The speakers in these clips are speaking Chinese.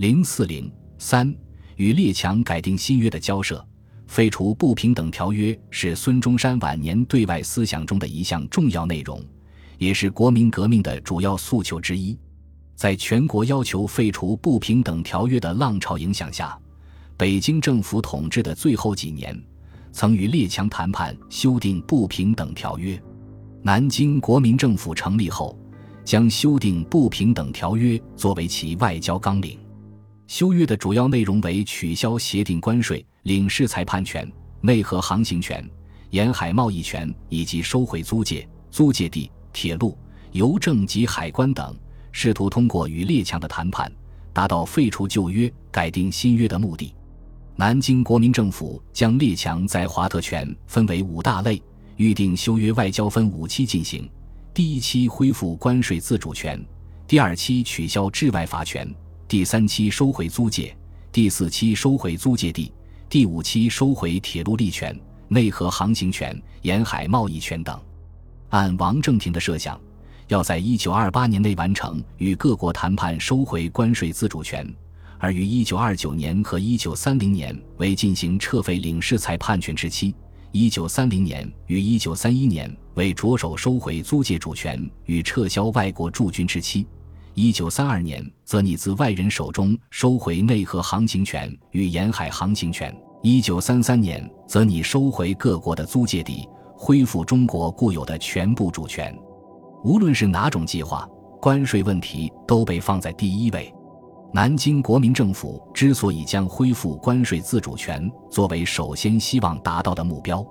零四零三与列强改定新约的交涉，废除不平等条约是孙中山晚年对外思想中的一项重要内容，也是国民革命的主要诉求之一。在全国要求废除不平等条约的浪潮影响下，北京政府统治的最后几年，曾与列强谈判修订不平等条约。南京国民政府成立后，将修订不平等条约作为其外交纲领。修约的主要内容为取消协定关税、领事裁判权、内河航行权、沿海贸易权以及收回租界、租界地、铁路、邮政及海关等。试图通过与列强的谈判，达到废除旧约、改定新约的目的。南京国民政府将列强在华特权分为五大类，预定修约外交分五期进行：第一期恢复关税自主权，第二期取消治外法权，第三期收回租界，第四期收回租界地，第五期收回铁路利权、内河航行权、沿海贸易权等。按王正廷的设想。要在一九二八年内完成与各国谈判收回关税自主权，而于一九二九年和一九三零年为进行撤废领事裁判权之期；一九三零年与一九三一年为着手收回租界主权与撤销外国驻军之期；一九三二年则拟自外人手中收回内河航行权与沿海航行权；一九三三年则拟收回各国的租界地，恢复中国固有的全部主权。无论是哪种计划，关税问题都被放在第一位。南京国民政府之所以将恢复关税自主权作为首先希望达到的目标，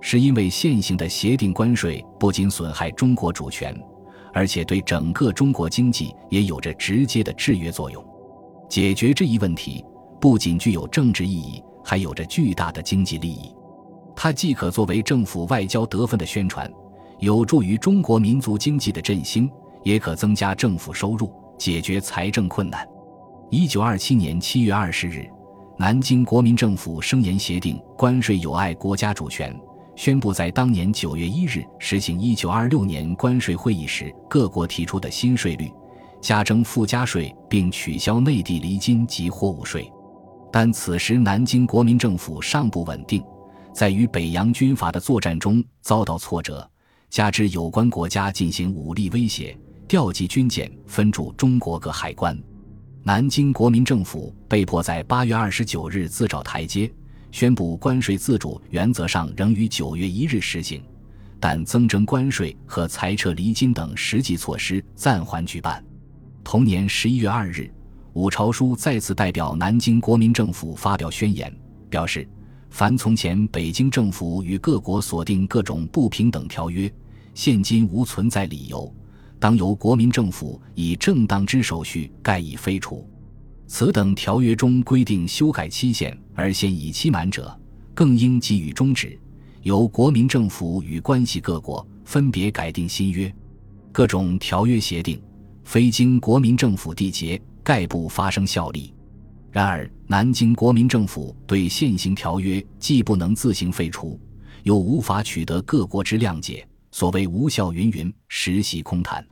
是因为现行的协定关税不仅损害中国主权，而且对整个中国经济也有着直接的制约作用。解决这一问题不仅具有政治意义，还有着巨大的经济利益。它既可作为政府外交得分的宣传。有助于中国民族经济的振兴，也可增加政府收入，解决财政困难。一九二七年七月二十日，南京国民政府声言协定关税有碍国家主权，宣布在当年九月一日实行一九二六年关税会议时各国提出的新税率，加征附加税，并取消内地离金及货物税。但此时南京国民政府尚不稳定，在与北洋军阀的作战中遭到挫折。加之有关国家进行武力威胁，调集军舰分驻中国各海关，南京国民政府被迫在八月二十九日自找台阶，宣布关税自主原则上仍于九月一日实行，但增征关税和裁撤离金等实际措施暂缓举办。同年十一月二日，伍朝枢再次代表南京国民政府发表宣言，表示。凡从前北京政府与各国所订各种不平等条约，现今无存在理由，当由国民政府以正当之手续盖以废除。此等条约中规定修改期限而现已期满者，更应给予终止，由国民政府与关系各国分别改定新约。各种条约协定，非经国民政府缔结，概不发生效力。然而，南京国民政府对现行条约既不能自行废除，又无法取得各国之谅解，所谓无效云云，实系空谈。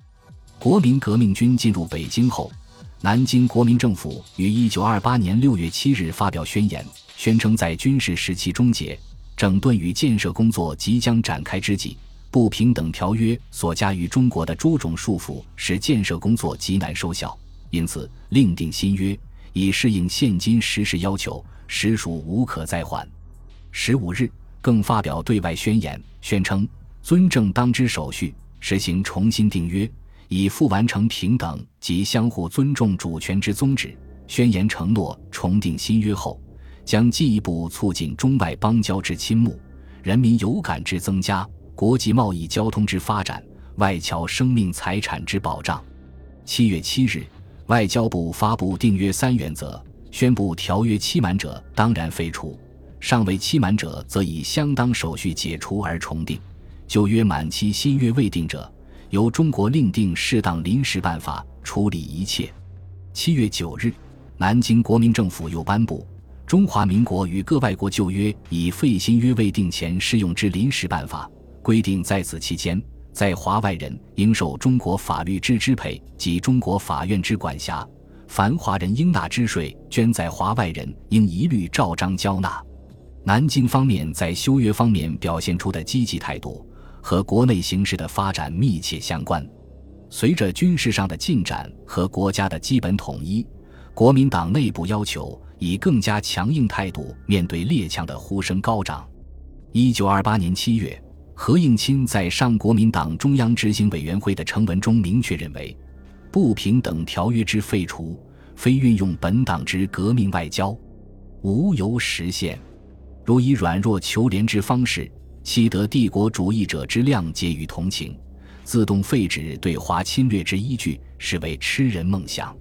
国民革命军进入北京后，南京国民政府于一九二八年六月七日发表宣言，宣称在军事时期终结、整顿与建设工作即将展开之际，不平等条约所加于中国的诸种束缚，使建设工作极难收效，因此另定新约。以适应现今时事要求，实属无可再缓。十五日，更发表对外宣言，宣称尊正当之手续，实行重新订约，以复完成平等及相互尊重主权之宗旨。宣言承诺，重订新约后，将进一步促进中外邦交之亲睦，人民有感之增加，国际贸易交通之发展，外侨生命财产之保障。七月七日。外交部发布订约三原则，宣布条约期满者当然废除，尚未期满者则以相当手续解除而重订。旧约满期新约未定者，由中国另定适当临时办法处理一切。七月九日，南京国民政府又颁布《中华民国与各外国旧约以废新约未定前适用之临时办法》，规定在此期间。在华外人应受中国法律之支配及中国法院之管辖，凡华人应纳之税，捐在华外人应一律照章交纳。南京方面在修约方面表现出的积极态度，和国内形势的发展密切相关。随着军事上的进展和国家的基本统一，国民党内部要求以更加强硬态度面对列强的呼声高涨。一九二八年七月，何应钦在上国民党中央执行委员会的呈文中明确认为，不平等条约之废除，非运用本党之革命外交，无由实现。如以软弱求怜之方式，悉得帝国主义者之谅解与同情，自动废止对华侵略之依据，是为痴人梦想。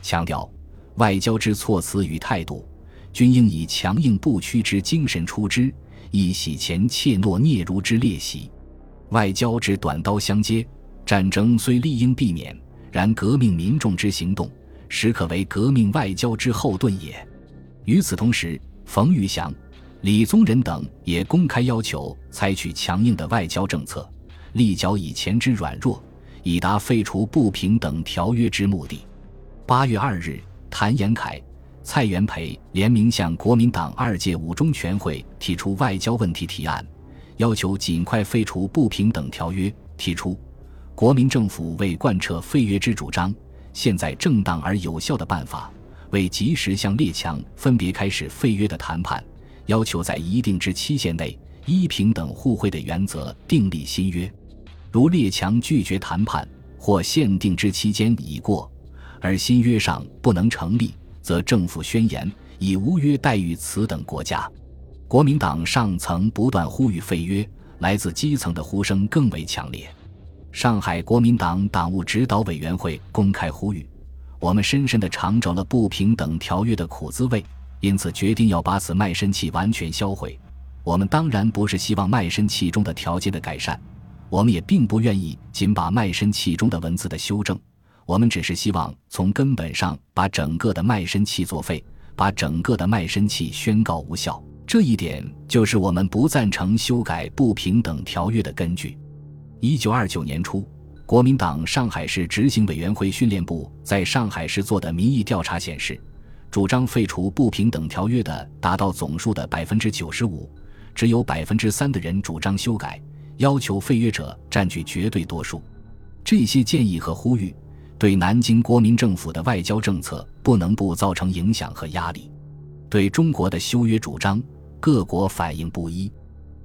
强调外交之措辞与态度，均应以强硬不屈之精神出之，以洗前怯懦嗫嚅之劣习。外交之短刀相接，战争虽理应避免，然革命民众之行动，实可为革命外交之后盾也。与此同时，冯玉祥。李宗仁等也公开要求采取强硬的外交政策，力剿以前之软弱，以达废除不平等条约之目的。八月二日，谭延闿、蔡元培联名向国民党二届五中全会提出外交问题提案，要求尽快废除不平等条约。提出，国民政府为贯彻废约之主张，现在正当而有效的办法，为及时向列强分别开始废约的谈判。要求在一定之期限内，依平等互惠的原则订立新约。如列强拒绝谈判，或限定之期间已过，而新约上不能成立，则政府宣言以无约待遇此等国家。国民党上层不断呼吁废约，来自基层的呼声更为强烈。上海国民党党务指导委员会公开呼吁：“我们深深地尝着了不平等条约的苦滋味。”因此，决定要把此卖身契完全销毁。我们当然不是希望卖身契中的条件的改善，我们也并不愿意仅把卖身契中的文字的修正。我们只是希望从根本上把整个的卖身契作废，把整个的卖身契宣告无效。这一点就是我们不赞成修改不平等条约的根据。一九二九年初，国民党上海市执行委员会训练部在上海市做的民意调查显示。主张废除不平等条约的达到总数的百分之九十五，只有百分之三的人主张修改，要求废约者占据绝对多数。这些建议和呼吁对南京国民政府的外交政策不能不造成影响和压力。对中国的修约主张，各国反应不一。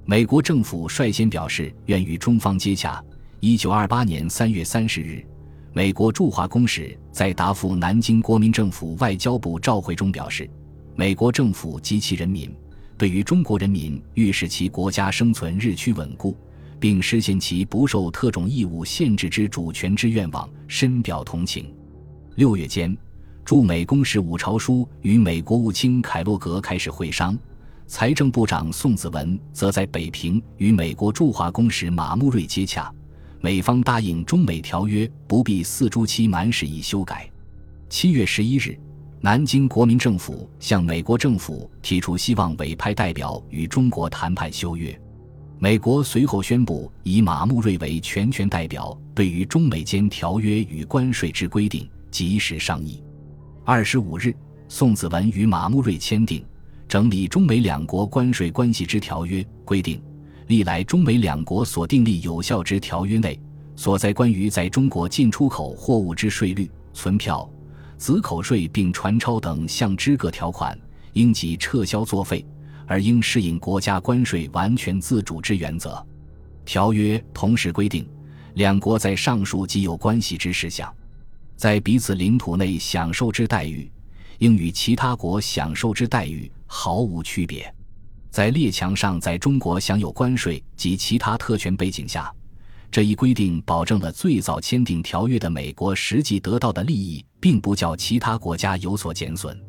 美国政府率先表示愿与中方接洽。一九二八年三月三十日。美国驻华公使在答复南京国民政府外交部照会中表示，美国政府及其人民对于中国人民欲使其国家生存日趋稳固，并实现其不受特种义务限制之主权之愿望深表同情。六月间，驻美公使伍朝枢与美国务卿凯洛格开始会商，财政部长宋子文则在北平与美国驻华公使马穆瑞接洽。美方答应中美条约不必四周期满时已修改。七月十一日，南京国民政府向美国政府提出希望委派代表与中国谈判修约。美国随后宣布以马穆瑞为全权代表，对于中美间条约与关税之规定及时商议。二十五日，宋子文与马穆瑞签订整理中美两国关税关系之条约规定。历来中美两国所订立有效之条约内，所在关于在中国进出口货物之税率、存票、子口税并传钞等项之各条款，应即撤销作废，而应适应国家关税完全自主之原则。条约同时规定，两国在上述既有关系之事项，在彼此领土内享受之待遇，应与其他国享受之待遇毫无区别。在列强上在中国享有关税及其他特权背景下，这一规定保证了最早签订条约的美国实际得到的利益，并不叫其他国家有所减损。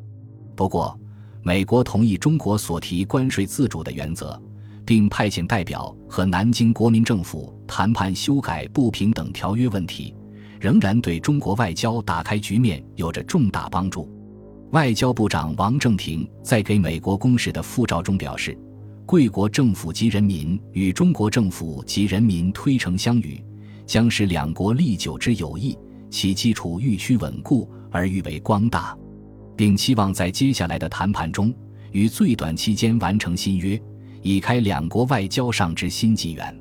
不过，美国同意中国所提关税自主的原则，并派遣代表和南京国民政府谈判修改不平等条约问题，仍然对中国外交打开局面有着重大帮助。外交部长王正廷在给美国公使的复照中表示：“贵国政府及人民与中国政府及人民推诚相与，将使两国历久之友谊其基础愈趋稳固而愈为光大，并期望在接下来的谈判中，于最短期间完成新约，以开两国外交上之新纪元。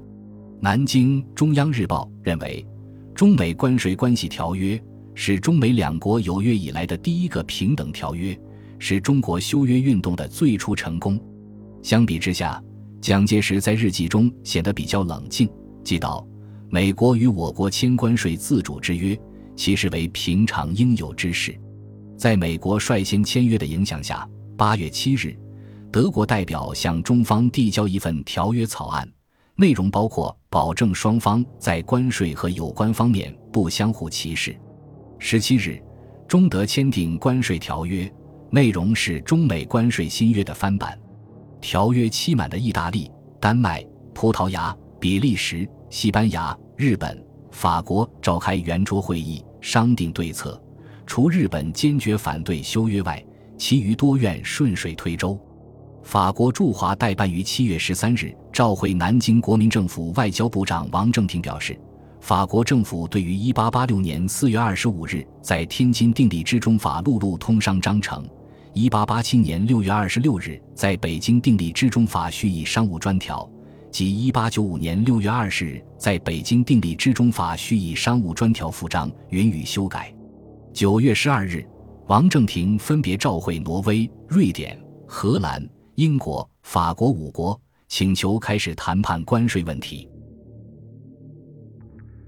南京中央日报认为，中美关税关系条约是中美两国有约以来的第一个平等条约，是中国修约运动的最初成功。相比之下，蒋介石在日记中显得比较冷静，记道：“美国与我国签关税自主之约，其实为平常应有之事。”在美国率先签约的影响下，八月七日，德国代表向中方递交一份条约草案。内容包括保证双方在关税和有关方面不相互歧视。十七日，中德签订关税条约，内容是中美关税新约的翻版。条约期满的意大利、丹麦、葡萄牙、比利时、西班牙、日本、法国召开圆桌会议，商定对策。除日本坚决反对修约外，其余多愿顺水推舟。法国驻华代办于七月十三日召回南京国民政府外交部长王正廷表示，法国政府对于一八八六年四月二十五日在天津订立之中法陆路通商章程，一八八七年六月二十六日在北京订立之中法叙议商务专条，及一八九五年六月二十日在北京订立之中法叙议商务专条附章，允予修改。九月十二日，王正廷分别召会挪威、瑞典、荷兰。英国、法国五国请求开始谈判关税问题。